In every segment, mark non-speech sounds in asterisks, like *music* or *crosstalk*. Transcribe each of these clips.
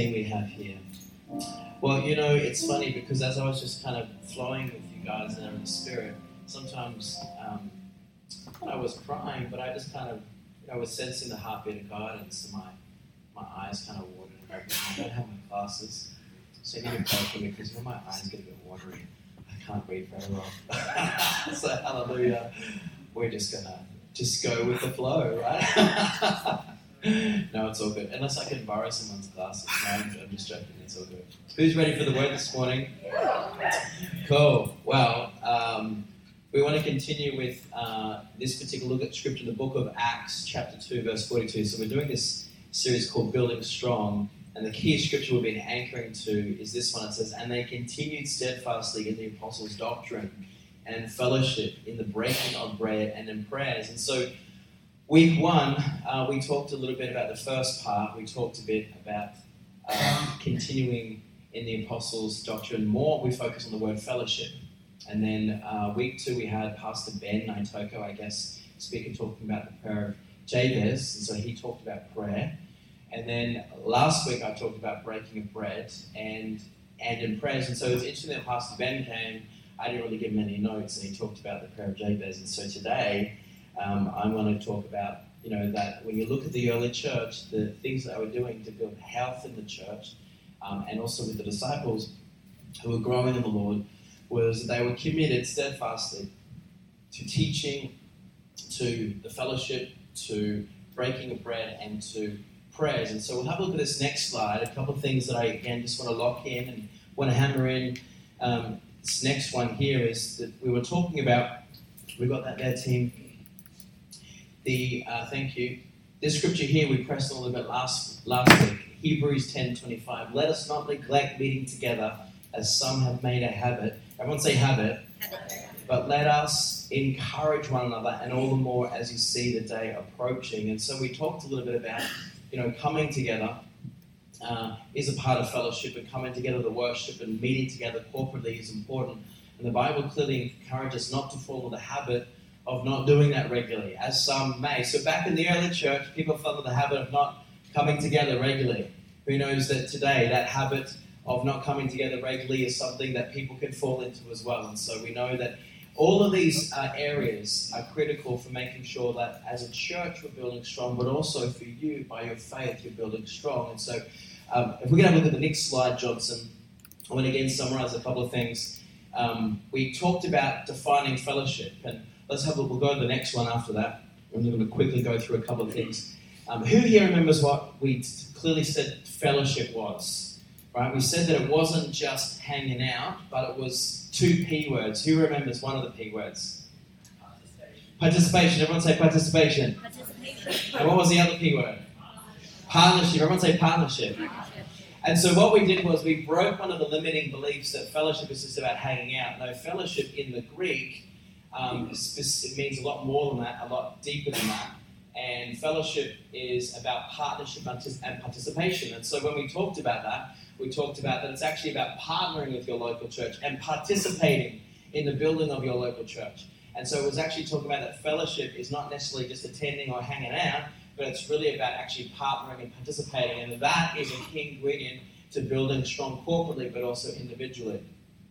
team we have here. Well, you know, it's funny because as I was just kind of flowing with you guys there in the spirit, sometimes um, I was crying, but I just kind of, I was sensing the heartbeat of God, and so my, my eyes kind of watered. I don't have my glasses, so you need to pray for me because when my eyes get a bit watery, I can't read very well. *laughs* so hallelujah, we're just gonna just go with the flow, right? *laughs* *laughs* no, it's all good. Unless I can borrow someone's glasses. No, I'm, I'm just joking. It's all good. Who's ready for the word this morning? Cool. Well, um, we want to continue with uh, this particular look at scripture, the book of Acts, chapter 2, verse 42. So we're doing this series called Building Strong. And the key scripture we've been anchoring to is this one. It says, And they continued steadfastly in the apostles' doctrine and fellowship, in the breaking of bread and in prayers. And so Week one, uh, we talked a little bit about the first part. We talked a bit about uh, continuing in the apostles' doctrine. More, we focus on the word fellowship. And then uh, week two, we had Pastor Ben Naitoko, I guess, speaking, talking about the prayer of Jabez. And so he talked about prayer. And then last week, I talked about breaking of bread and and in prayers. And so it's interesting that Pastor Ben came. I didn't really give him any notes, and he talked about the prayer of Jabez. And so today, um, I'm going to talk about, you know, that when you look at the early church, the things that they were doing to build health in the church, um, and also with the disciples who were growing in the Lord, was they were committed steadfastly to teaching, to the fellowship, to breaking of bread, and to prayers. And so we'll have a look at this next slide. A couple of things that I again just want to lock in and want to hammer in. Um, this next one here is that we were talking about. We got that there, team the uh, thank you. This scripture here we pressed a little bit last last week. Hebrews ten twenty five. Let us not neglect meeting together, as some have made a habit. Everyone say habit. But let us encourage one another, and all the more as you see the day approaching. And so we talked a little bit about, you know, coming together uh, is a part of fellowship, and coming together to worship and meeting together corporately is important. And the Bible clearly encourages us not to fall into the habit of not doing that regularly, as some may. So back in the early church, people fell into the habit of not coming together regularly. Who knows that today that habit of not coming together regularly is something that people can fall into as well. And so we know that all of these uh, areas are critical for making sure that as a church we're building strong, but also for you, by your faith, you're building strong. And so um, if we're going to look at the next slide, Johnson, I want to again summarize a couple of things. Um, we talked about defining fellowship, and Let's have a look. We'll go to the next one after that. I'm going to quickly go through a couple of things. Um, who here remembers what we clearly said fellowship was? Right? We said that it wasn't just hanging out, but it was two P words. Who remembers one of the P words? Participation. Participation. Everyone say participation. Participation. And what was the other P word? Partnership. Everyone say partnership. partnership. And so what we did was we broke one of the limiting beliefs that fellowship is just about hanging out. No, fellowship in the Greek um, it means a lot more than that, a lot deeper than that. And fellowship is about partnership and participation. And so when we talked about that, we talked about that it's actually about partnering with your local church and participating in the building of your local church. And so it was actually talking about that fellowship is not necessarily just attending or hanging out, but it's really about actually partnering and participating. And that is a key ingredient to building strong corporately, but also individually.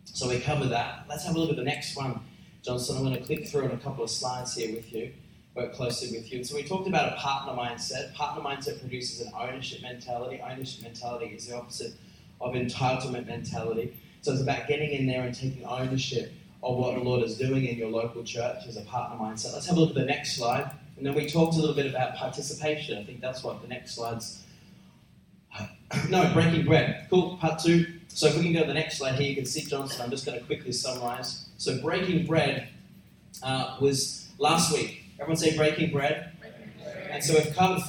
So we covered that. Let's have a look at the next one. Johnson, I'm going to click through on a couple of slides here with you, work closely with you. So we talked about a partner mindset. Partner mindset produces an ownership mentality. Ownership mentality is the opposite of entitlement mentality. So it's about getting in there and taking ownership of what the Lord is doing in your local church as a partner mindset. Let's have a look at the next slide. And then we talked a little bit about participation. I think that's what the next slide's. *coughs* no, breaking bread. Cool, part two. So if we can go to the next slide here, you can see Johnson. I'm just going to quickly summarize. So breaking bread uh, was last week. Everyone say breaking bread. And so if covered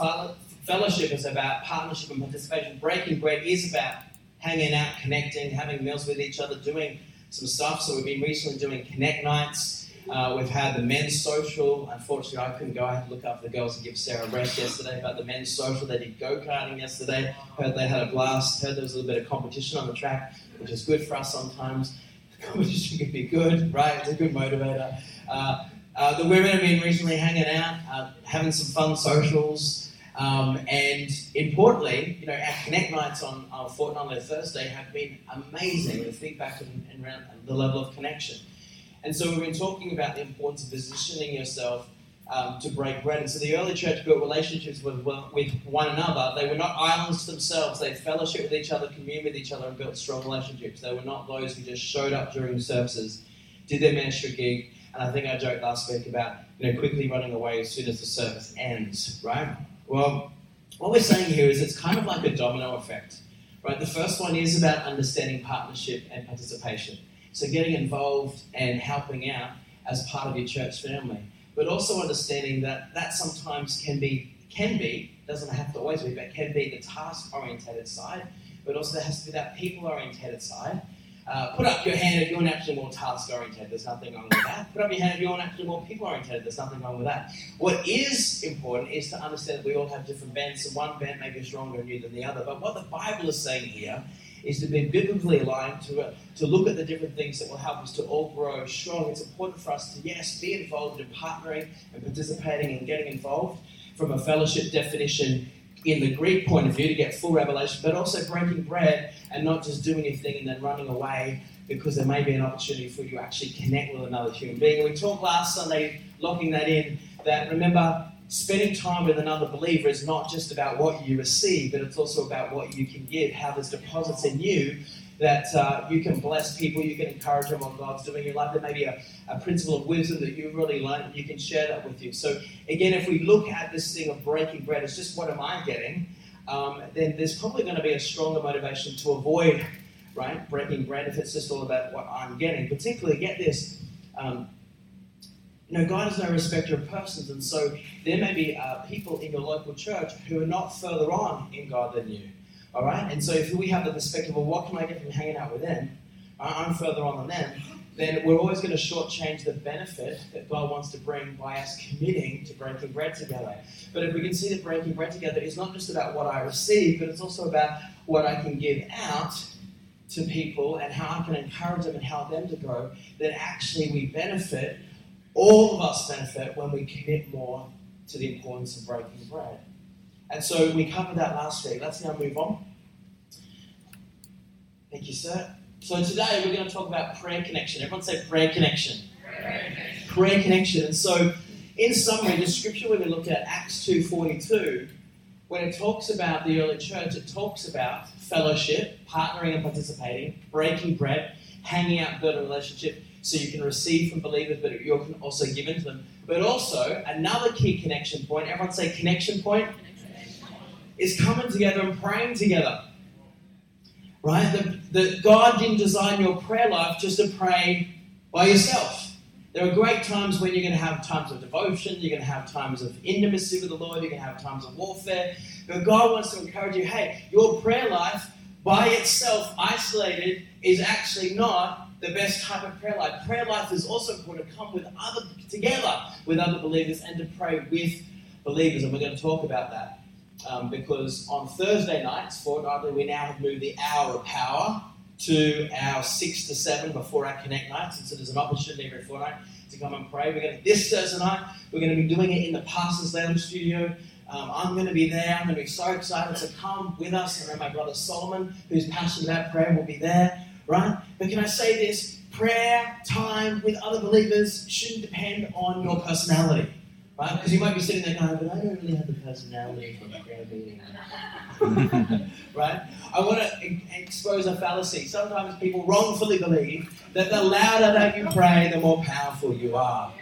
fellowship is about partnership and participation, breaking bread is about hanging out, connecting, having meals with each other, doing some stuff. So we've been recently doing connect nights. Uh, we've had the men's social. Unfortunately, I couldn't go. I had to look after the girls and give Sarah a rest yesterday. But the men's social, they did go karting yesterday. Heard they had a blast. Heard there was a little bit of competition on the track, which is good for us sometimes. Competition can be good, right? It's a good motivator. Uh, Uh, the women have been recently hanging out, uh, having some fun socials, um, and importantly, you know, our Connect nights on, on fortnightly Thursday have been amazing. The feedback and, and the level of connection. And so we've been talking about the importance of positioning yourself um, to break bread. And so the early church built relationships with, with one another. They were not islands themselves. They fellowship with each other, communed with each other, and built strong relationships. They were not those who just showed up during services, did their ministry gig. And I think I joked last week about you know quickly running away as soon as the service ends, right? Well, what we're saying here is it's kind of like a domino effect, right? The first one is about understanding partnership and participation. So getting involved and helping out as part of your church family but also understanding that that sometimes can be, can be, doesn't have to always be, but can be the task orientated side, but also there has to be that people orientated side. Uh, put up your hand if you're naturally more task oriented, there's nothing wrong with that. Put up your hand if you're naturally more people oriented, there's nothing wrong with that. What is important is to understand that we all have different bents, and one bent may be stronger in you than the other. But what the Bible is saying here is to be biblically aligned, to, uh, to look at the different things that will help us to all grow strong. It's important for us to, yes, be involved in partnering and participating and getting involved from a fellowship definition in the Greek point of view to get full revelation, but also breaking bread and not just doing a thing and then running away because there may be an opportunity for you to actually connect with another human being. we talked last Sunday, locking that in, that remember, spending time with another believer is not just about what you receive, but it's also about what you can give, how there's deposits in you that uh, you can bless people, you can encourage them on God's doing in your life. There may be a, a principle of wisdom that you've really learned, you can share that with you. So, again, if we look at this thing of breaking bread it's just what am I getting, um, then there's probably going to be a stronger motivation to avoid right breaking bread if it's just all about what I'm getting. Particularly, get this. Um, you know, God is no respecter of persons, and so there may be uh, people in your local church who are not further on in God than you. All right? And so if we have the perspective of what can I get from hanging out with them, I'm further on than them, then we're always going to shortchange the benefit that God wants to bring by us committing to breaking bread together. But if we can see that breaking bread together is not just about what I receive, but it's also about what I can give out to people and how I can encourage them and help them to grow, then actually we benefit all of us benefit when we commit more to the importance of breaking bread. And so we covered that last week. Let's now move on. Thank you, sir. So today we're going to talk about prayer connection. Everyone say prayer connection. Prayer connection. And so, in summary, the scripture we're going to look at, Acts 2.42, when it talks about the early church, it talks about fellowship, partnering and participating, breaking bread, hanging out, building a relationship, so you can receive from believers, but you can also give into them. But also, another key connection point, everyone say connection point, is coming together and praying together. Right? That God didn't design your prayer life just to pray by yourself. There are great times when you're going to have times of devotion, you're going to have times of intimacy with the Lord, you're going to have times of warfare. But God wants to encourage you hey, your prayer life by itself, isolated, is actually not the best type of prayer life. Prayer life is also important to come with other together with other believers and to pray with believers, and we're going to talk about that. Um, because on Thursday nights, fortnightly, we now have moved the hour of power to our six to seven before our connect nights, and so there's an opportunity every fortnight to come and pray. We're going to, this Thursday night, we're going to be doing it in the Pastors Lounge studio. Um, I'm going to be there. I'm going to be so excited to come with us, and then my brother Solomon, who's passionate about prayer, will be there right? But can I say this? Prayer time with other believers shouldn't depend on your personality, right? Because you might be sitting there going, but I don't really have the personality for a prayer meeting. *laughs* right? I want to expose a fallacy. Sometimes people wrongfully believe that the louder that you pray, the more powerful you are.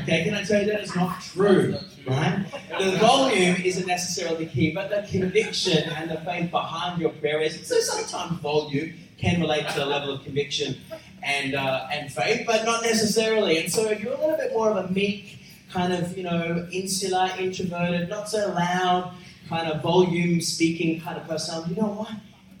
Okay, can I tell you that it's not true, right? The volume isn't necessarily key, but the conviction and the faith behind your prayer is. So sometimes volume can relate to a level of conviction and uh, and faith, but not necessarily. And so, if you're a little bit more of a meek, kind of you know insular, introverted, not so loud, kind of volume speaking kind of person, you know what?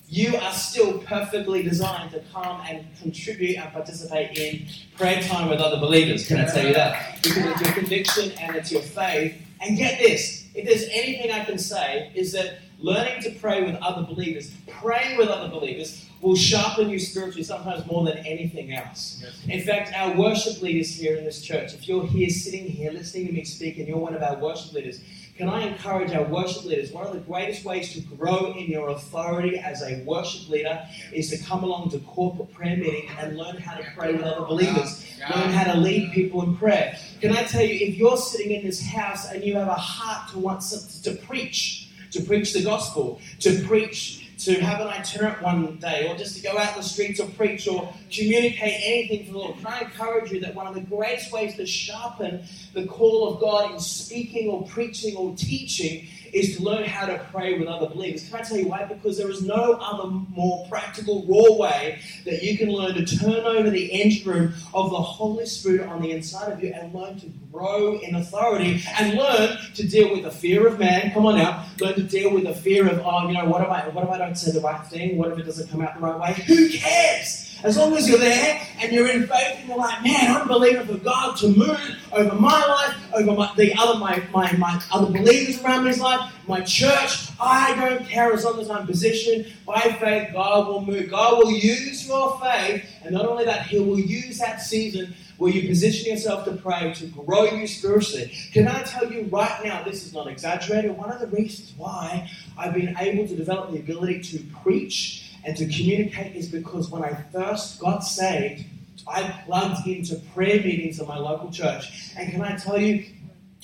You are still perfectly designed to come and contribute and participate in prayer time with other believers. Can I tell you that? Because it's your conviction and it's your faith. And get this: if there's anything I can say, is that learning to pray with other believers, praying with other believers, will sharpen you spiritually sometimes more than anything else. In fact, our worship leaders here in this church, if you're here sitting here listening to me speak and you're one of our worship leaders, can I encourage our worship leaders? One of the greatest ways to grow in your authority as a worship leader is to come along to corporate prayer meeting and learn how to pray with other believers, learn how to lead people in prayer. Can I tell you, if you're sitting in this house and you have a heart to want to preach, to preach the gospel, to preach to have an itinerant one day, or just to go out in the streets or preach or communicate anything for the Lord. Can I encourage you that one of the greatest ways to sharpen the call of God in speaking or preaching or teaching is to learn how to pray with other believers. Can I tell you why? Because there is no other more practical, raw way that you can learn to turn over the engine room of the Holy Spirit on the inside of you and learn to grow in authority and learn to deal with the fear of man. Come on now, learn to deal with the fear of, oh, you know, what if I, what if I don't say the right thing? What if it doesn't come out the right way? Who cares? As long as you're there and you're in faith and you're like, man, I'm believing for God to move over my life, over my, the other my, my, my other believers around me's life, my church. I don't care as long as I'm positioned by faith. God will move. God will use your faith, and not only that, He will use that season where you position yourself to pray to grow you spiritually. Can I tell you right now, this is not exaggerated. One of the reasons why I've been able to develop the ability to preach and to communicate is because when I first got saved, I plugged into prayer meetings at my local church. And can I tell you,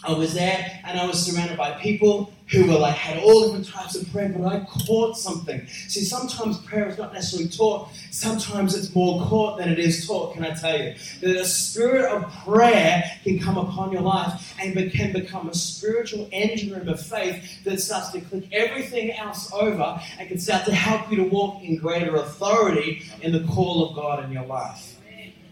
I was there and I was surrounded by people who were like had all different types of prayer, but I caught something. See, sometimes prayer is not necessarily taught, sometimes it's more caught than it is taught, can I tell you? That a spirit of prayer can come upon your life and can become a spiritual engine room of faith that starts to click everything else over and can start to help you to walk in greater authority in the call of God in your life.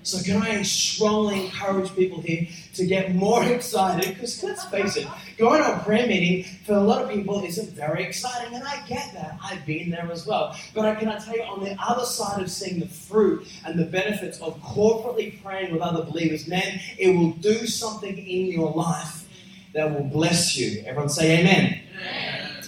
So, can I strongly encourage people here to get more *laughs* excited? Because let's face it, going to a prayer meeting for a lot of people isn't very exciting, and I get that. I've been there as well. But I can I tell you, on the other side of seeing the fruit and the benefits of corporately praying with other believers, man, it will do something in your life that will bless you. Everyone say amen. amen.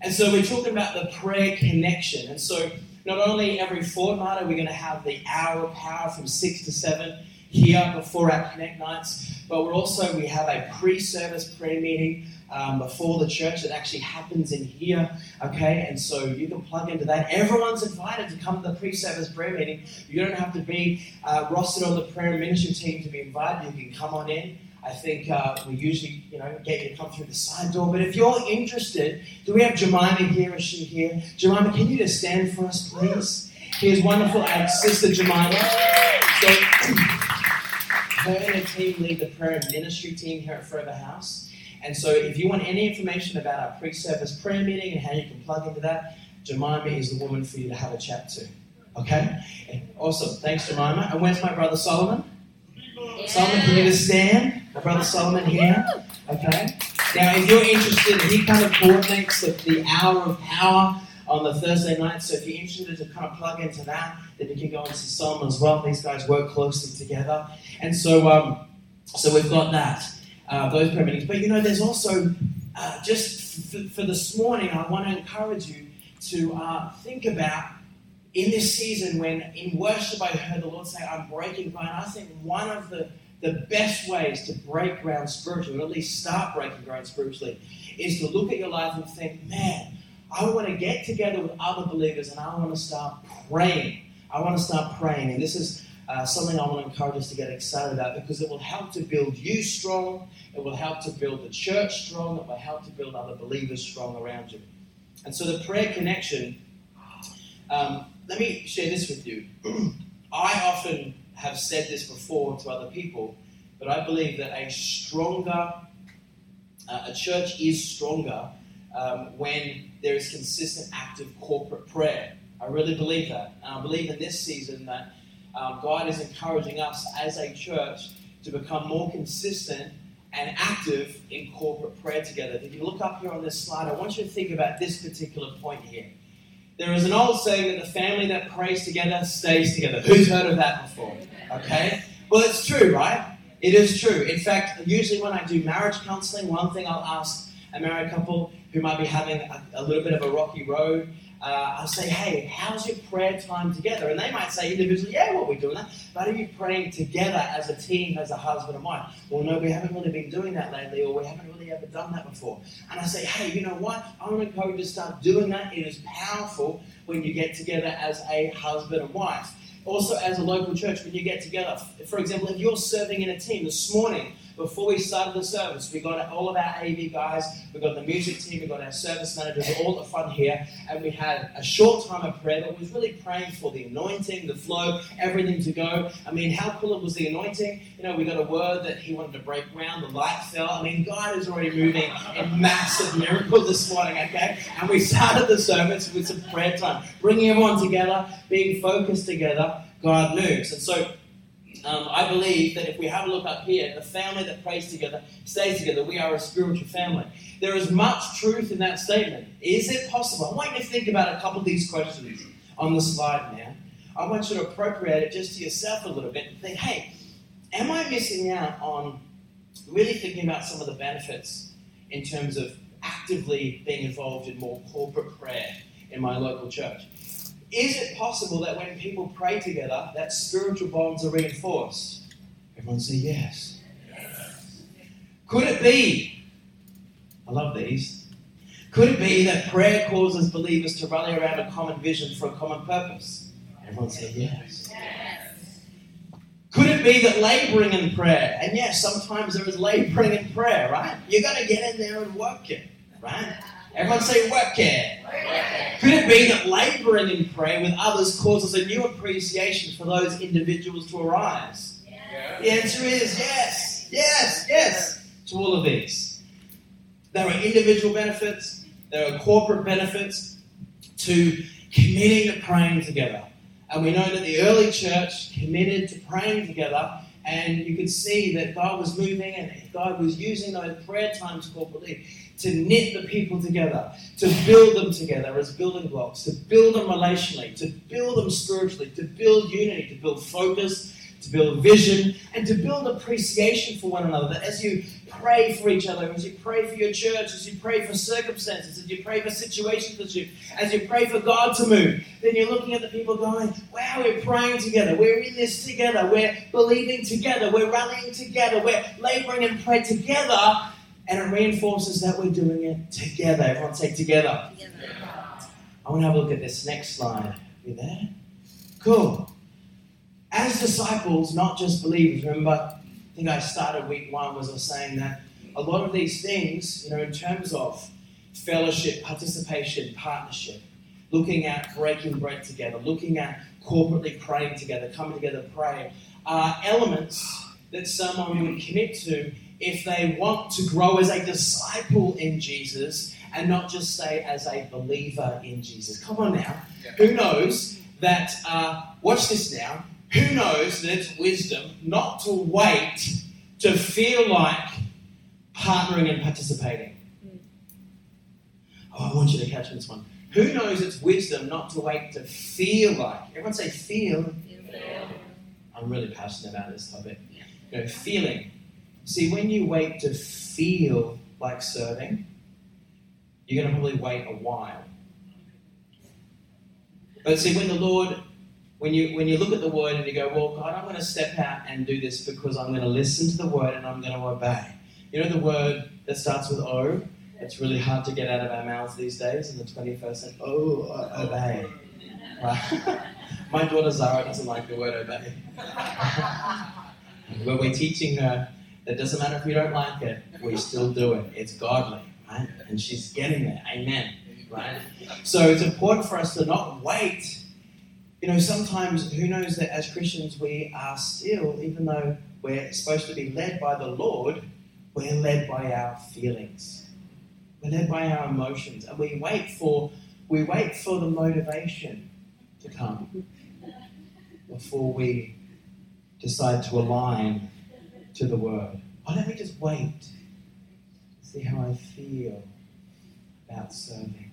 And so we're talking about the prayer connection. And so not only every fortnight are we going to have the hour of power from 6 to 7 here before our Connect nights, but we're also, we have a pre-service prayer meeting um, before the church that actually happens in here, okay? And so you can plug into that. Everyone's invited to come to the pre-service prayer meeting. You don't have to be uh, rostered on the prayer and ministry team to be invited. You can come on in. I think uh, we usually, you know, get you to come through the side door. But if you're interested, do we have Jemima here? Is she here? Jemima, can you just stand for us, please? Here's wonderful our sister Jemima. So, *clears throat* her and her team lead the prayer and ministry team here at Forever House. And so, if you want any information about our pre-service prayer meeting and how you can plug into that, Jemima is the woman for you to have a chat to. Okay? Awesome. Thanks, Jemima. And where's my brother Solomon? Yeah. Solomon, can you just stand? My brother Solomon here. Okay? Now, if you're interested, he kind of coordinates the, the hour of power on the Thursday night. So if you're interested to kind of plug into that, then you can go and see Solomon as well. These guys work closely together. And so, um, so we've got that, uh, those prayer meetings. But you know, there's also, uh, just for, for, this morning, I want to encourage you to uh, think about in this season when in worship I heard the Lord say, I'm breaking ground. I think one of the the best ways to break ground spiritually, or at least start breaking ground spiritually, is to look at your life and think, man, I want to get together with other believers and I want to start praying. I want to start praying. And this is uh, something I want to encourage us to get excited about because it will help to build you strong. It will help to build the church strong. It will help to build other believers strong around you. And so the prayer connection, um, let me share this with you. *clears throat* I often have said this before to other people, but I believe that a stronger, uh, a church is stronger um, when there is consistent, active corporate prayer. I really believe that. And I believe in this season that um, God is encouraging us as a church to become more consistent and active in corporate prayer together. If you look up here on this slide, I want you to think about this particular point here. There is an old saying that the family that prays together stays together. Who's heard of that before? Okay? Well, it's true, right? It is true. In fact, usually when I do marriage counseling, one thing I'll ask a married couple who might be having a, a little bit of a rocky road, uh, I'll say, hey, how's your prayer time together? And they might say individually, yeah, well, we're doing that. But are you praying together as a team, as a husband and wife? Well, no, we haven't really been doing that lately, or we haven't really ever done that before. And I say, hey, you know what? I want to encourage you to start doing that. It is powerful when you get together as a husband and wife. Also, as a local church, when you get together, for example, if you're serving in a team this morning, before we started the service, we got all of our AV guys, we got the music team, we got our service managers all at the front here, and we had a short time of prayer that was really praying for the anointing, the flow, everything to go. I mean, how cool it was the anointing. You know, we got a word that he wanted to break ground, the light fell. I mean, God is already moving in massive miracles this morning, okay? And we *laughs* started the service with some prayer time, bringing everyone together, being focused together. God moves. And so um, I believe that if we have a look up here, the family that prays together stays together. We are a spiritual family. There is much truth in that statement. Is it possible? I want you to think about a couple of these questions on the slide now. I want you to appropriate it just to yourself a little bit and think, hey, am I missing out on really thinking about some of the benefits in terms of actively being involved in more corporate prayer in my local church? Is it possible that when people pray together, that spiritual bonds are reinforced? Everyone say yes. Could it be? I love these. Could it be that prayer causes believers to rally around a common vision for a common purpose? Everyone say yes. yes. Could it be that laboring in prayer, and yes, sometimes there is laboring in prayer, right? You've got to get in there and work it, right? Everyone say work it. Could it be that laboring in prayer with others causes a new appreciation for those individuals to arise? Yeah. The answer is yes, yes, yes to all of these. There are individual benefits, there are corporate benefits to committing to praying together. And we know that the early church committed to praying together, and you could see that God was moving and God was using those prayer times corporately to knit the people together, to build them together as building blocks, to build them relationally, to build them spiritually, to build unity, to build focus, to build vision, and to build appreciation for one another. That as you pray for each other, as you pray for your church, as you pray for circumstances, as you pray for situations, as you, as you pray for God to move, then you're looking at the people going, wow, we're praying together, we're in this together, we're believing together, we're rallying together, we're laboring and pray together and it reinforces that we're doing it together. Everyone say together. together. I want to have a look at this next slide. You there? Cool. As disciples, not just believers, remember, I think I started week one was I was saying that a lot of these things, you know, in terms of fellowship, participation, partnership, looking at breaking bread together, looking at corporately praying together, coming together, to pray, are elements that someone would commit to if they want to grow as a disciple in Jesus and not just say as a believer in Jesus. Come on now. Yeah. Who knows that, uh, watch this now, who knows that it's wisdom not to wait to feel like partnering and participating? Oh, I want you to catch this one. Who knows it's wisdom not to wait to feel like? Everyone say feel. feel. I'm really passionate about this topic. You know, feeling. See, when you wait to feel like serving, you're going to probably wait a while. But see, when the Lord, when you when you look at the word and you go, well, God, I'm going to step out and do this because I'm going to listen to the word and I'm going to obey. You know the word that starts with O. It's really hard to get out of our mouths these days in the 21st century. Oh, obey. *laughs* My daughter Zara doesn't like the word obey. *laughs* when we're teaching her it doesn't matter if we don't like it, we still do it. It's godly, right? And she's getting there. Amen. Right? So it's important for us to not wait. You know, sometimes who knows that as Christians we are still, even though we're supposed to be led by the Lord, we're led by our feelings. We're led by our emotions. And we wait for we wait for the motivation to come before we decide to align to the word. Oh, let me just wait. See how I feel about serving.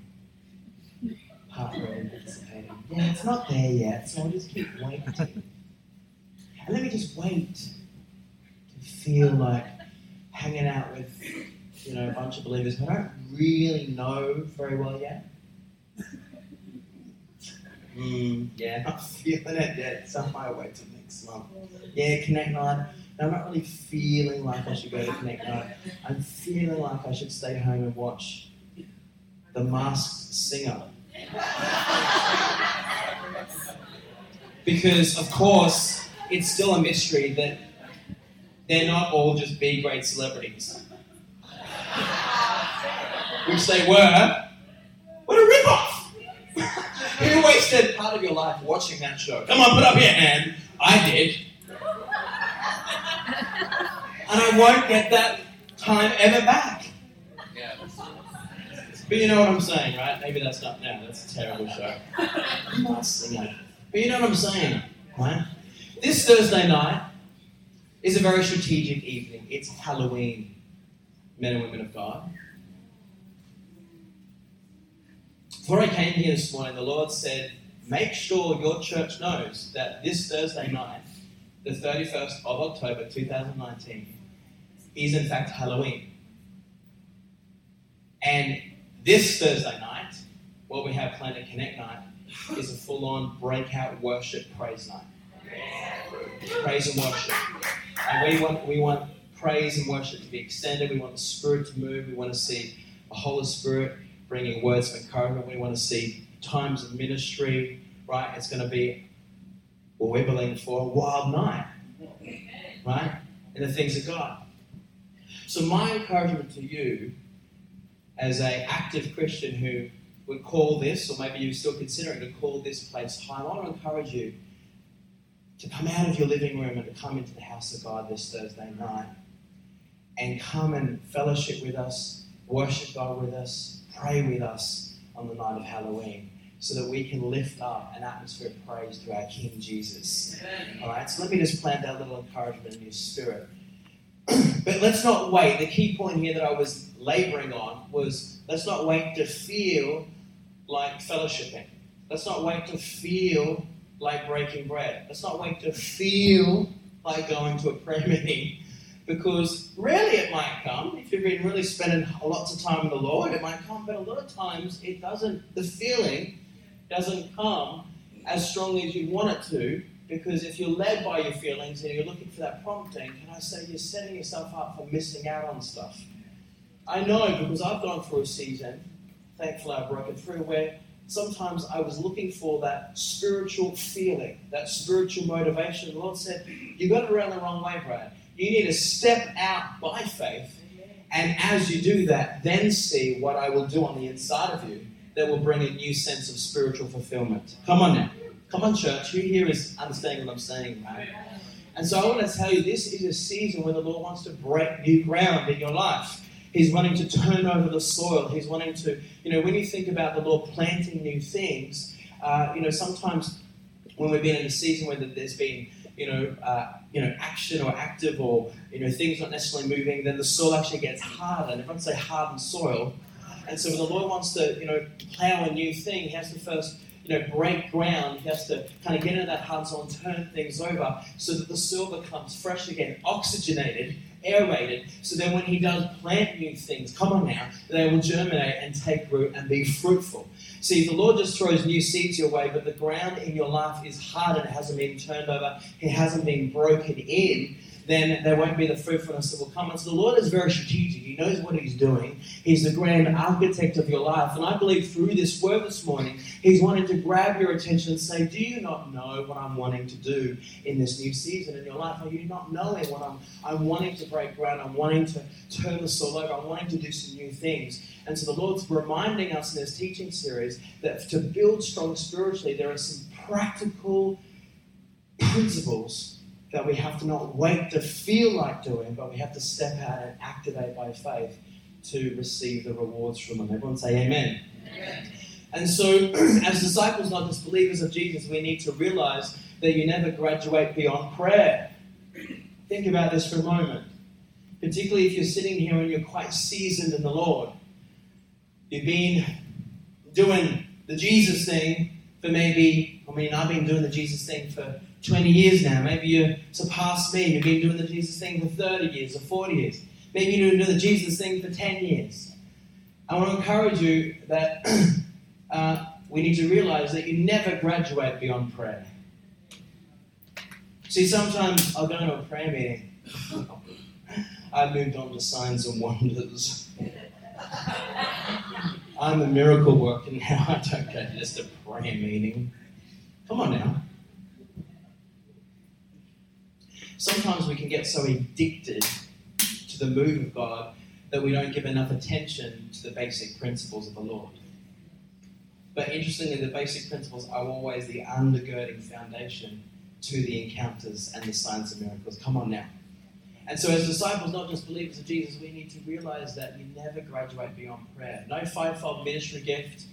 Participating. Yeah, it's not there yet, so I'll just keep waiting. And let me just wait to feel like hanging out with you know, a bunch of believers who I don't really know very well yet. Mm, yeah, *laughs* not feeling it yet. So I might wait till next month. Yeah, Connect Night. I'm not really feeling like I should go to Connect Night. I'm feeling like I should stay home and watch The Masked Singer. because, of course, it's still a mystery that they're not all just B grade celebrities. Which they were. What a rip-off! *laughs* Who wasted part of your life watching that show? Come on, put up your hand. I did. And I won't get that time ever back. But you know what I'm saying, right? Maybe that's not now. That's a terrible show. But you know what I'm saying, right? This Thursday night is a very strategic evening. It's Halloween, men and women of God. Before I came here this morning, the Lord said, make sure your church knows that this Thursday night, the 31st of October 2019, is in fact Halloween. And this Thursday night, what we have planned at Connect Night, is a full on breakout worship praise night. Praise and worship. And we want, we want praise and worship to be extended. We want the Spirit to move. We want to see the Holy Spirit bringing words of encouragement. We want to see times of ministry, right? It's going to be what we're believing for a wild night, right? In the things of God. So, my encouragement to you as an active Christian who would call this, or maybe you're still considering to call this place home, I want to encourage you to come out of your living room and to come into the house of God this Thursday night and come and fellowship with us, worship God with us, pray with us on the night of Halloween so that we can lift up an atmosphere of praise to our King Jesus. All right, so let me just plant that little encouragement in your spirit. *clears throat* but let's not wait. The key point here that I was laboring on was let's not wait to feel like fellowshipping. Let's not wait to feel like breaking bread. Let's not wait to feel like going to a prayer *laughs* meeting because rarely it might come. If you've been really spending lots of time with the Lord, it might come, but a lot of times it doesn't, the feeling doesn't come as strongly as you want it to because if you're led by your feelings and you're looking for that prompting, can I say you're setting yourself up for missing out on stuff? I know because I've gone through a season, thankfully I've broken through, where sometimes I was looking for that spiritual feeling, that spiritual motivation. The Lord said, You got it around the wrong way, Brad. You need to step out by faith. And as you do that, then see what I will do on the inside of you that will bring a new sense of spiritual fulfillment. Come on now. Come on, church. Who here is understanding what I'm saying, right? And so I want to tell you this is a season where the Lord wants to break new ground in your life. He's wanting to turn over the soil. He's wanting to, you know, when you think about the Lord planting new things, uh, you know, sometimes when we've been in a season where there's been, you know, uh, you know, action or active or, you know, things not necessarily moving, then the soil actually gets harder. And I say hardened soil, and so when the Lord wants to, you know, plow a new thing, he has to first you know, break ground. He has to kind of get into that hard and turn things over so that the soil becomes fresh again, oxygenated, aerated, so then when he does plant new things, come on now, they will germinate and take root and be fruitful. See, the Lord just throws new seeds your way, but the ground in your life is hard and hasn't been turned over, it hasn't been broken in then there won't be the fruitfulness that will come. And so the Lord is very strategic. He knows what He's doing. He's the grand architect of your life. And I believe through this word this morning, He's wanting to grab your attention and say, Do you not know what I'm wanting to do in this new season in your life? Are you not knowing what I'm, I'm wanting to break ground? I'm wanting to turn the soul over. I'm wanting to do some new things. And so the Lord's reminding us in this teaching series that to build strong spiritually, there are some practical principles that we have to not wait to feel like doing, but we have to step out and activate by faith to receive the rewards from them. Everyone say amen. amen. And so, *clears throat* as disciples, not just believers of Jesus, we need to realize that you never graduate beyond prayer. Think about this for a moment. Particularly if you're sitting here and you're quite seasoned in the Lord. You've been doing the Jesus thing for maybe, I mean, I've been doing the Jesus thing for 20 years now. Maybe you surpassed me. You've been doing the Jesus thing for 30 years or 40 years. Maybe you've been doing the Jesus thing for 10 years. I want to encourage you that *clears throat* uh, we need to realize that you never graduate beyond prayer. See, sometimes I'll go to a prayer meeting. *laughs* I moved on to signs and wonders. *laughs* I'm a miracle worker now. *laughs* I don't go to just a prayer meeting. Come on now. Sometimes we can get so addicted to the move of God that we don't give enough attention to the basic principles of the Lord. But interestingly, the basic principles are always the undergirding foundation to the encounters and the signs and miracles. Come on now. And so, as disciples, not just believers of Jesus, we need to realize that you never graduate beyond prayer. No fivefold ministry gift,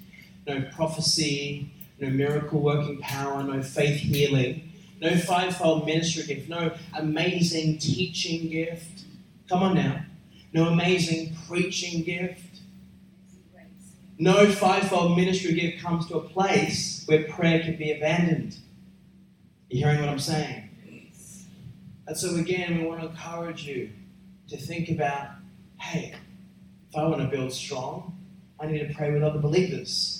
no prophecy, no miracle working power, no faith healing, no fivefold ministry gift, no amazing teaching gift. Come on now. No amazing preaching gift. No fivefold ministry gift comes to a place where prayer can be abandoned. You hearing what I'm saying? And so, again, we want to encourage you to think about hey, if I want to build strong, I need to pray with other believers.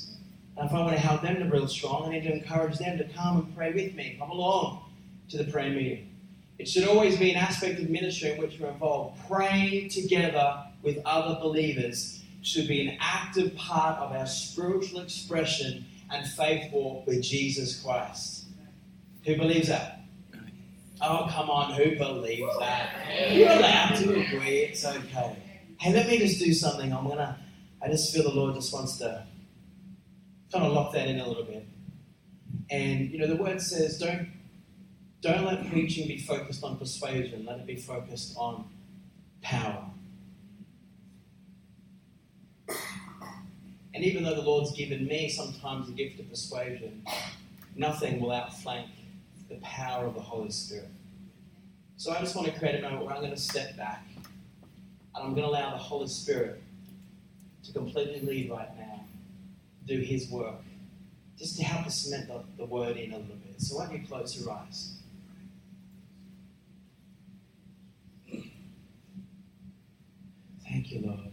If I want to help them to build strong, I need to encourage them to come and pray with me. Come along to the prayer meeting. It should always be an aspect of ministry in which we're involved. Praying together with other believers should be an active part of our spiritual expression and faith walk with Jesus Christ. Who believes that? Oh, come on, who believes that? You're allowed to agree, it's okay. Hey, let me just do something. I'm gonna, I just feel the Lord just wants to kind of lock that in a little bit. And, you know, the word says, don't, don't let preaching be focused on persuasion, let it be focused on power. And even though the Lord's given me sometimes the gift of persuasion, nothing will outflank the power of the Holy Spirit. So I just want to create a moment where I'm going to step back and I'm going to allow the Holy Spirit to completely lead right now, do His work, just to help us cement the, the word in a little bit. So why don't you close your eyes? Thank you, Lord.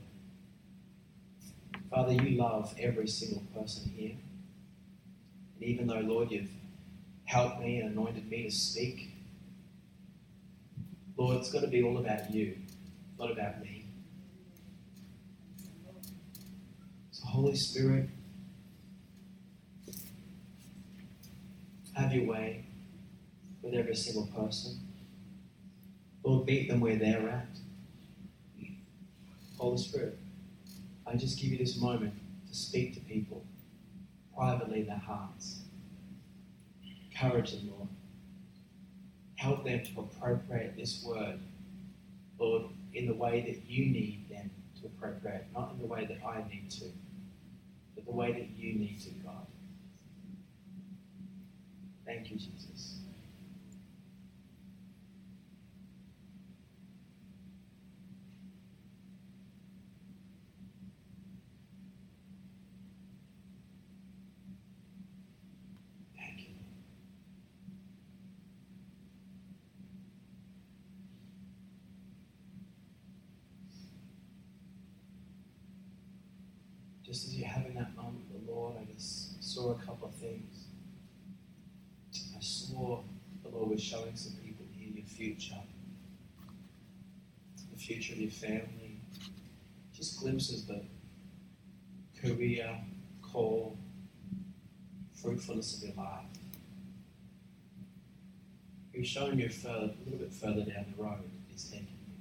Father, you love every single person here. And even though, Lord, you've helped me and anointed me to speak. Lord, it's got to be all about you, not about me. So, Holy Spirit, have your way with every single person. Lord, meet them where they're at. Holy Spirit, I just give you this moment to speak to people privately in their hearts. Encourage them, Lord. Help them to appropriate this word, Lord, in the way that you need them to appropriate, not in the way that I need to, but the way that you need to, God. Thank you, Jesus. Just as you're having that moment with the Lord, I just saw a couple of things. Saw the Lord was showing some people here your future, the future of your family, just glimpses of the career, call, fruitfulness of your life. He's showing you further, a little bit further down the road. He's taking you.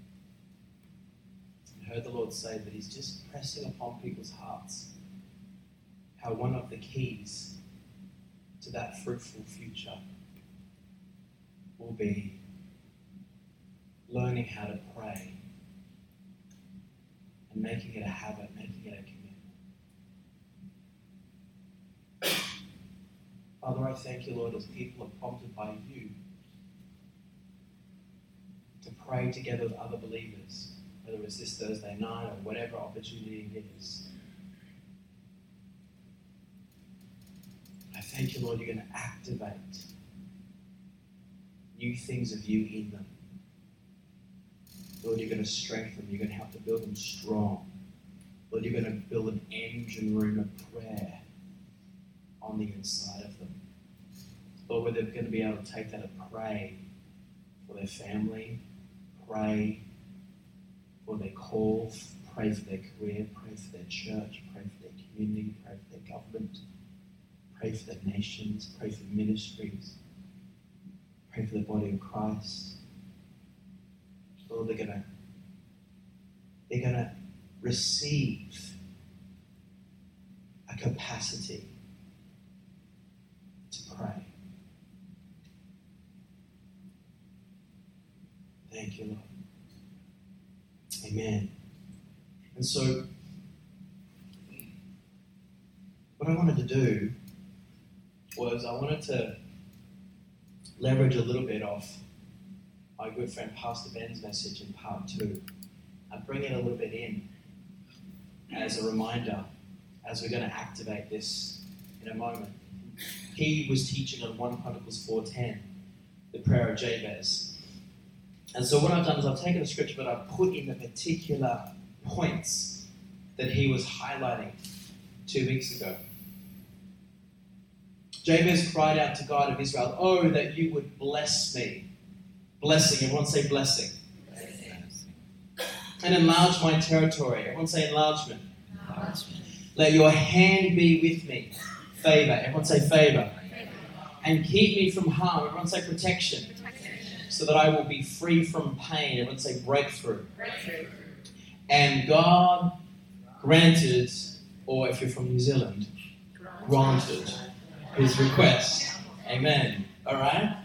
I heard the Lord say that He's just pressing upon people's hearts how one of the keys to that fruitful future will be learning how to pray and making it a habit, making it a commitment. Father, I thank you, Lord, as people are prompted by you to pray together with other believers, whether it's this Thursday night or whatever opportunity it is. I thank you, Lord, you're going to activate new things of you in them. Lord, you're going to strengthen them. You're going to help to build them strong. Lord, you're going to build an engine room of prayer on the inside of them. Lord, where they're going to be able to take that and pray for their family, pray for their call, pray for their career, pray for their church, pray for their community, pray for their government, pray for their nations, pray for ministries, pray for the body of Christ. Lord, they're gonna they're gonna receive a capacity to pray. Thank you, Lord. Amen. And so, what I wanted to do was I wanted to leverage a little bit of my good friend Pastor Ben's message in part two. and bring it a little bit in as a reminder as we're going to activate this in a moment. He was teaching on 1 Chronicles 4.10, the prayer of Jabez. And so what I've done is I've taken a scripture, but I've put in the particular points that he was highlighting two weeks ago. Jabez cried out to God of Israel, Oh, that you would bless me. Blessing, everyone say blessing. And enlarge my territory. Everyone say enlargement. enlargement. Let your hand be with me. Favor. Everyone say favor. And keep me from harm. Everyone say protection. So that I will be free from pain. Everyone say breakthrough. breakthrough. And God granted, or if you're from New Zealand, granted his request. Amen. All right?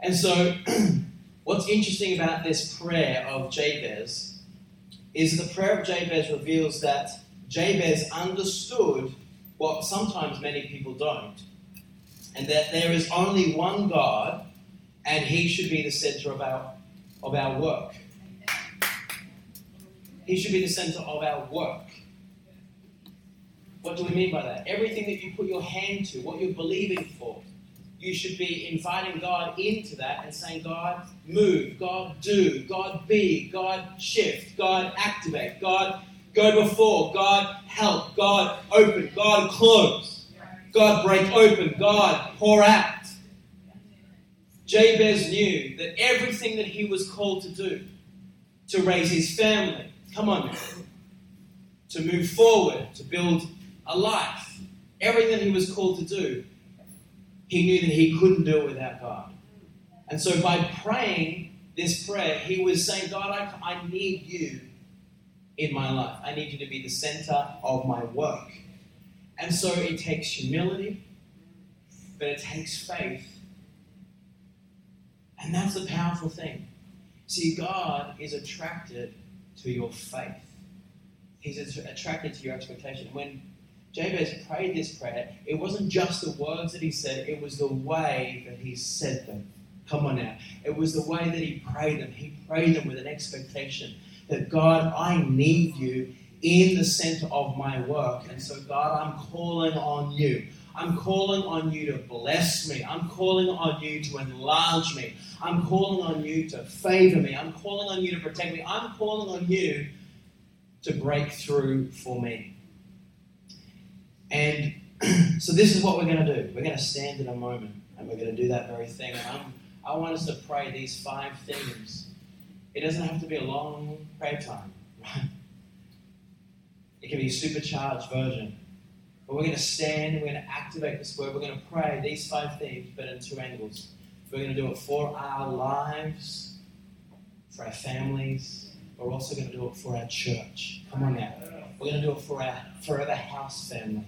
And so, *clears throat* what's interesting about this prayer of Jabez is the prayer of Jabez reveals that Jabez understood what sometimes many people don't, and that there is only one God, and He should be the center of our of our work. He should be the center of our work. What do we mean by that? Everything that you put your hand to, what you're believing for, you should be inviting God into that and saying, God, move, God, do, God, be, God, shift, God, activate, God, go before, God, help, God, open, God, close, God, break open, God, pour out. Jabez knew that everything that he was called to do, to raise his family, come on, to move forward, to build a life, everything he was called to do, he knew that he couldn't do it without God. And so by praying this prayer, he was saying, God, I, I need you in my life. I need you to be the center of my work. And so it takes humility, but it takes faith. And that's the powerful thing. See, God is attracted to your faith. He's attracted to your expectation. When Jabez prayed this prayer, it wasn't just the words that he said, it was the way that he said them. Come on now. It was the way that he prayed them. He prayed them with an expectation that God, I need you in the center of my work. And so, God, I'm calling on you. I'm calling on you to bless me. I'm calling on you to enlarge me. I'm calling on you to favor me. I'm calling on you to protect me. I'm calling on you to break through for me. And *clears throat* so this is what we're going to do. We're going to stand in a moment and we're going to do that very thing. And I'm, I want us to pray these five things. It doesn't have to be a long prayer time, right? It can be a supercharged version. But we're going to stand and we're going to activate this word. We're going to pray these five things, but in two angles. We're going to do it for our lives, for our families. We're also going to do it for our church. Come on now. We're going to do it for our forever house family.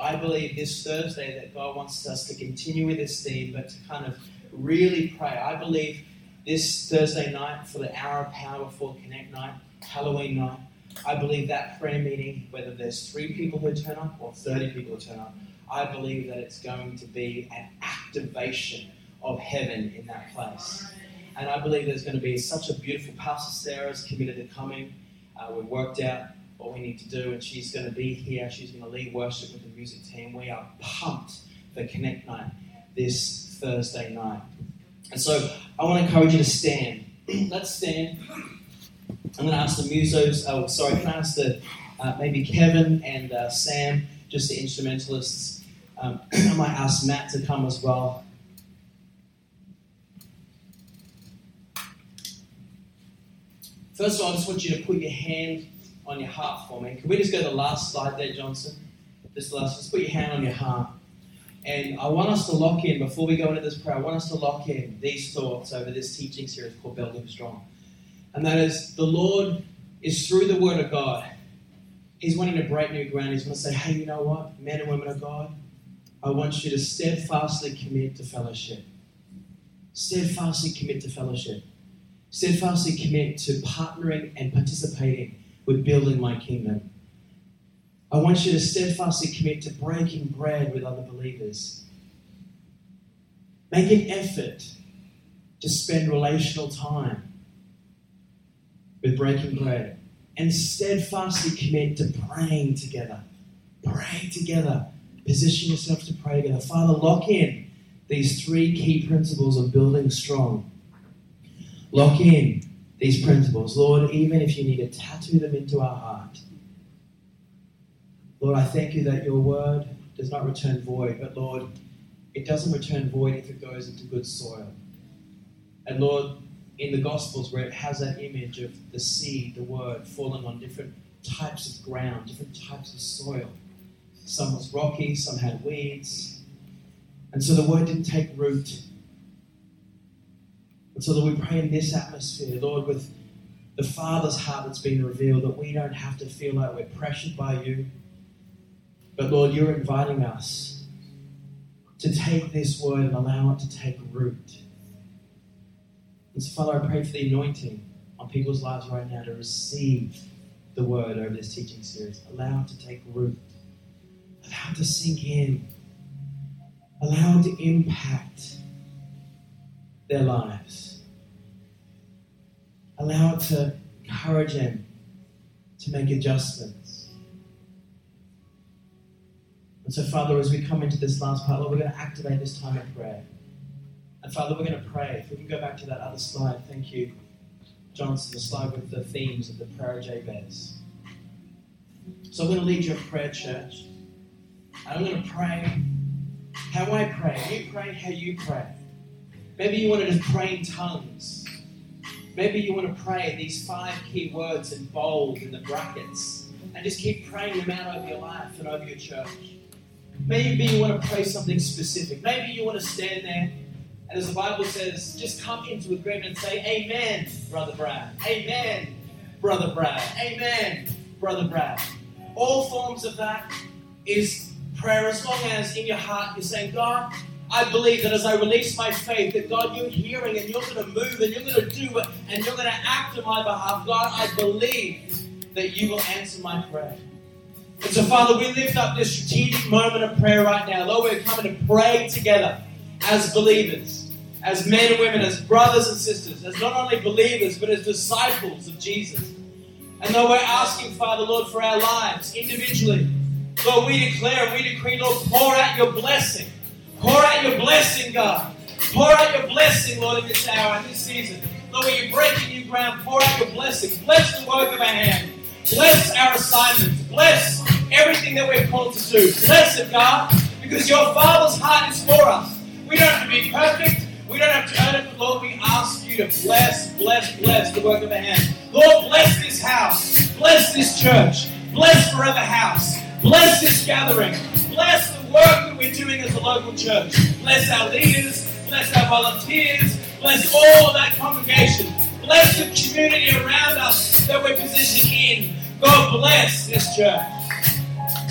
I believe this Thursday that God wants us to continue with this theme, but to kind of really pray. I believe this Thursday night for the hour of power before Connect night, Halloween night, I believe that prayer meeting, whether there's three people who turn up or 30 people who turn up, I believe that it's going to be an activation of heaven in that place. And I believe there's going to be such a beautiful Pastor Sarah's committed to coming. Uh, we've worked out what we need to do, and she's going to be here. She's going to lead worship with the music team. We are pumped for Connect Night this Thursday night. And so I want to encourage you to stand *clears throat* let's stand. I'm going to ask the musos. Oh, sorry, can I ask the uh, maybe Kevin and uh, Sam, just the instrumentalists. Um, *clears throat* I might ask Matt to come as well. First of all, I just want you to put your hand on your heart for me. Can we just go to the last slide there, Johnson? Just last, just put your hand on your heart. And I want us to lock in, before we go into this prayer, I want us to lock in these thoughts over this teaching series called Building Strong. And that is, the Lord is through the Word of God. He's wanting to break new ground. He's going to say, hey, you know what, men and women of God, I want you to steadfastly commit to fellowship. Steadfastly commit to fellowship steadfastly commit to partnering and participating with building my kingdom. I want you to steadfastly commit to breaking bread with other believers. Make an effort to spend relational time with breaking bread and steadfastly commit to praying together. Pray together. Position yourself to pray together. Father, lock in these three key principles of building strong Lock in these principles. Lord, even if you need to tattoo them into our heart. Lord, I thank you that your word does not return void, but Lord, it doesn't return void if it goes into good soil. And Lord, in the Gospels where it has that image of the seed, the word, falling on different types of ground, different types of soil. Some was rocky, some had weeds. And so the word didn't take root and so that we pray in this atmosphere, Lord, with the Father's heart that's been revealed, that we don't have to feel like we're pressured by you. But Lord, you're inviting us to take this word and allow it to take root. And so, Father, I pray for the anointing on people's lives right now to receive the word over this teaching series. Allow it to take root. Allow it to sink in. Allow it to impact their lives. Allow it to encourage them to make adjustments. And so, Father, as we come into this last part, Lord, we're going to activate this time of prayer. And Father, we're going to pray. If we can go back to that other slide, thank you, Johnson, the slide with the themes of the prayer of Jabez. So I'm going to lead you in prayer, church. I'm going to pray how I pray. You pray how you pray. Maybe you want to just pray in tongues. Maybe you want to pray these five key words in bold in the brackets and just keep praying them out over your life and over your church. Maybe you want to pray something specific. Maybe you want to stand there and, as the Bible says, just come into agreement and say, Amen, Brother Brad. Amen, Brother Brad. Amen, Brother Brad. All forms of that is prayer as long as in your heart you're saying, God, I believe that as I release my faith, that God, you're hearing and you're going to move and you're going to do it and you're going to act on my behalf. God, I believe that you will answer my prayer. And so, Father, we lift up this strategic moment of prayer right now. Lord, we're coming to pray together as believers, as men and women, as brothers and sisters, as not only believers, but as disciples of Jesus. And Lord, we're asking, Father, Lord, for our lives individually. Lord, we declare and we decree, Lord, pour out your blessing Pour out your blessing, God. Pour out your blessing, Lord, in this hour, in this season. Lord, when you're breaking new ground, pour out your blessing. Bless the work of our hand. Bless our assignments. Bless everything that we're called to do. Bless it, God, because your Father's heart is for us. We don't have to be perfect. We don't have to earn it, Lord, we ask you to bless, bless, bless the work of the hand. Lord, bless this house. Bless this church. Bless Forever House. Bless this gathering. Bless the work that we're doing as a local church. Bless our leaders. Bless our volunteers. Bless all that congregation. Bless the community around us that we're positioned in. God bless this church.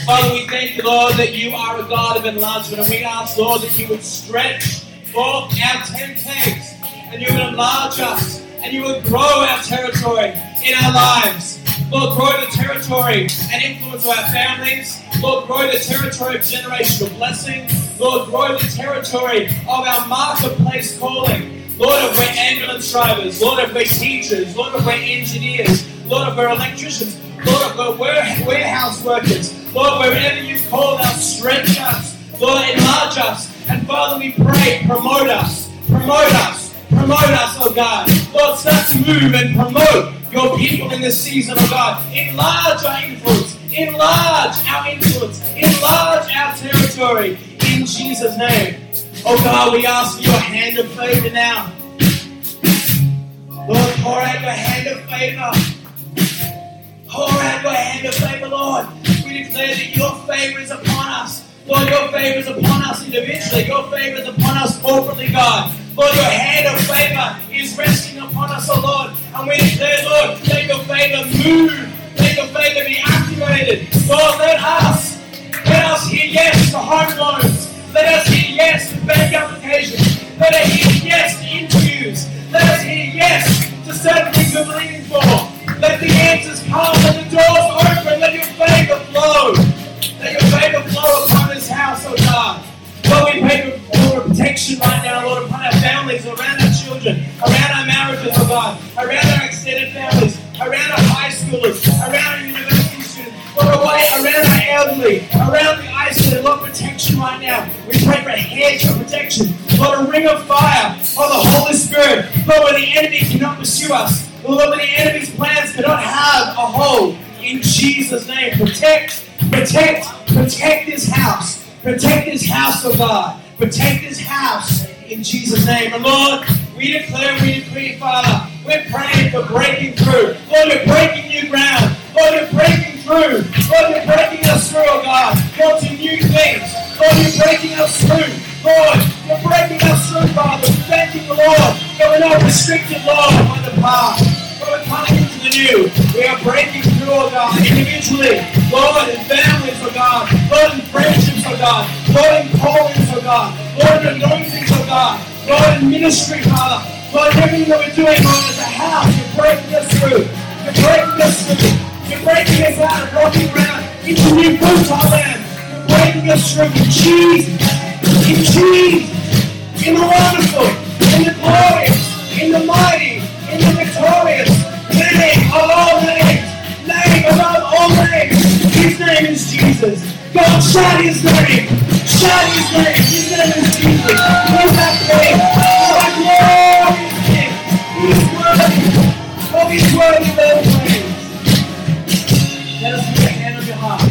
Father, we thank you, Lord, that you are a God of enlargement. And we ask, Lord, that you would stretch forth our tent pegs and you would enlarge us and you would grow our territory in our lives. Lord, grow the territory and influence of our families. Lord, grow the territory of generational blessing. Lord, grow the territory of our marketplace calling. Lord, if we're ambulance drivers, Lord, if we're teachers, Lord, if we're engineers, Lord, if we're electricians, Lord, if we're warehouse workers, Lord, wherever you call us, stretch us, Lord, enlarge us. And Father, we pray, promote us, promote us, promote us, oh God. Lord, start to move and promote your people in this season, oh God. Enlarge our influence. Enlarge our influence. Enlarge our territory. In Jesus' name. Oh God, we ask for your hand of favor now. Lord, pour out your hand of favor. Pour out your hand of favor, Lord. We declare that your favor is upon us. Lord, your favor is upon us individually. Your favor is upon us corporately, God. Lord, your hand of favor is resting upon us, oh Lord. And we declare, Lord, let your favor move. Let your favor be activated. Lord, let us, let us hear yes to home loans. Let us hear yes to bank applications. Let us hear yes to interviews. Let us hear yes to certain things we're believing for. Let the answers come. Let the doors open. Let your favor flow. Let your favor flow this house, oh God. Lord, we pray for protection right now, Lord, upon our families, around our children, around our marriages, oh God, around our extended families, around our high schoolers, around our university students, Lord, away, around our elderly, around the isolated, Lord, protection right now. We pray for a hedge of protection, Lord, a ring of fire of the Holy Spirit, Lord, where the enemy cannot pursue us, Lord, where the enemy's plans cannot have a hold. In Jesus' name, protect, protect, protect this house. Protect this house, oh God. Protect this house in Jesus' name. And Lord, we declare, we decree, Father, we're praying for breaking through. Lord, you're breaking new ground. Lord, you're breaking through. Lord, you're breaking us through, oh God. Lord, to new things. Lord, you're breaking us through. Lord, you're breaking us through, Father. We thank you, Lord, that we're not restricted, Lord, by the past. But we're coming We are breaking through, oh God, individually. Lord, in families, oh God. Lord, in friendships, oh God. Lord, in callings, oh God. Lord, in anointings, oh God. Lord, in ministry, Father. Lord, everything that we're doing, Lord, as a house, you're breaking us through. You're breaking us through. You're breaking us out of rocky ground into new fertile land. You're breaking us through in Jesus. In Jesus. In the wonderful. In the glorious. In the mighty. In the victorious. Name of all names. Name above all names. His name is Jesus. God, shout his name. Shout his name. His name is Jesus. Praise that name. Oh, glorious King. He's worthy. Oh, he's worthy of all praise. Let us put a hand on your heart.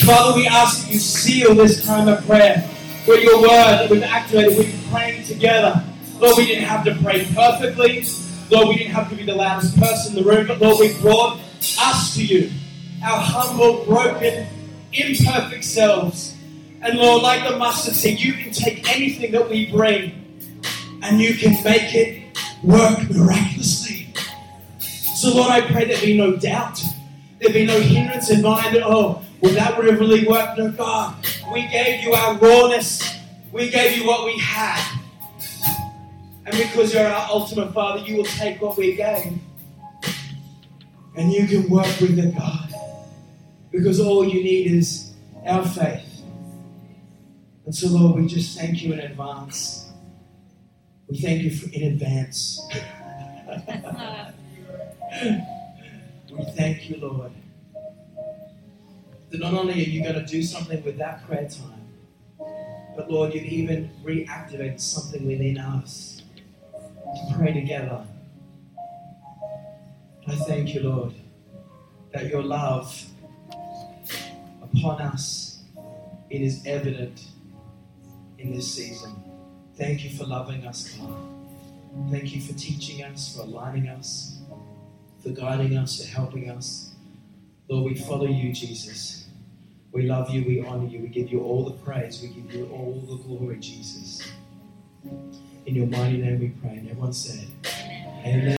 Father, we ask that you seal this time of prayer with your word that we've activated. We've praying together. Lord, we didn't have to pray perfectly. Lord, we didn't have to be the loudest person in the room, but Lord, we brought us to you, our humble, broken, imperfect selves. And Lord, like the mustard seed, you can take anything that we bring and you can make it work miraculously. So, Lord, I pray there be no doubt, there be no hindrance in mind that, oh, will that really work? No, God, we gave you our rawness, we gave you what we had. And because you're our ultimate Father, you will take what we gave and you can work with it, God. Because all you need is our faith. And so, Lord, we just thank you in advance. We thank you for, in advance. *laughs* we thank you, Lord. That not only are you going to do something with that prayer time, but Lord, you've even reactivated something within us to pray together. I thank you, Lord, that your love upon us it is evident in this season. Thank you for loving us, God. Thank you for teaching us, for aligning us, for guiding us, for helping us. Lord, we follow you, Jesus. We love you, we honor you, we give you all the praise, we give you all the glory, Jesus. In your mighty name we pray. And everyone said, Amen.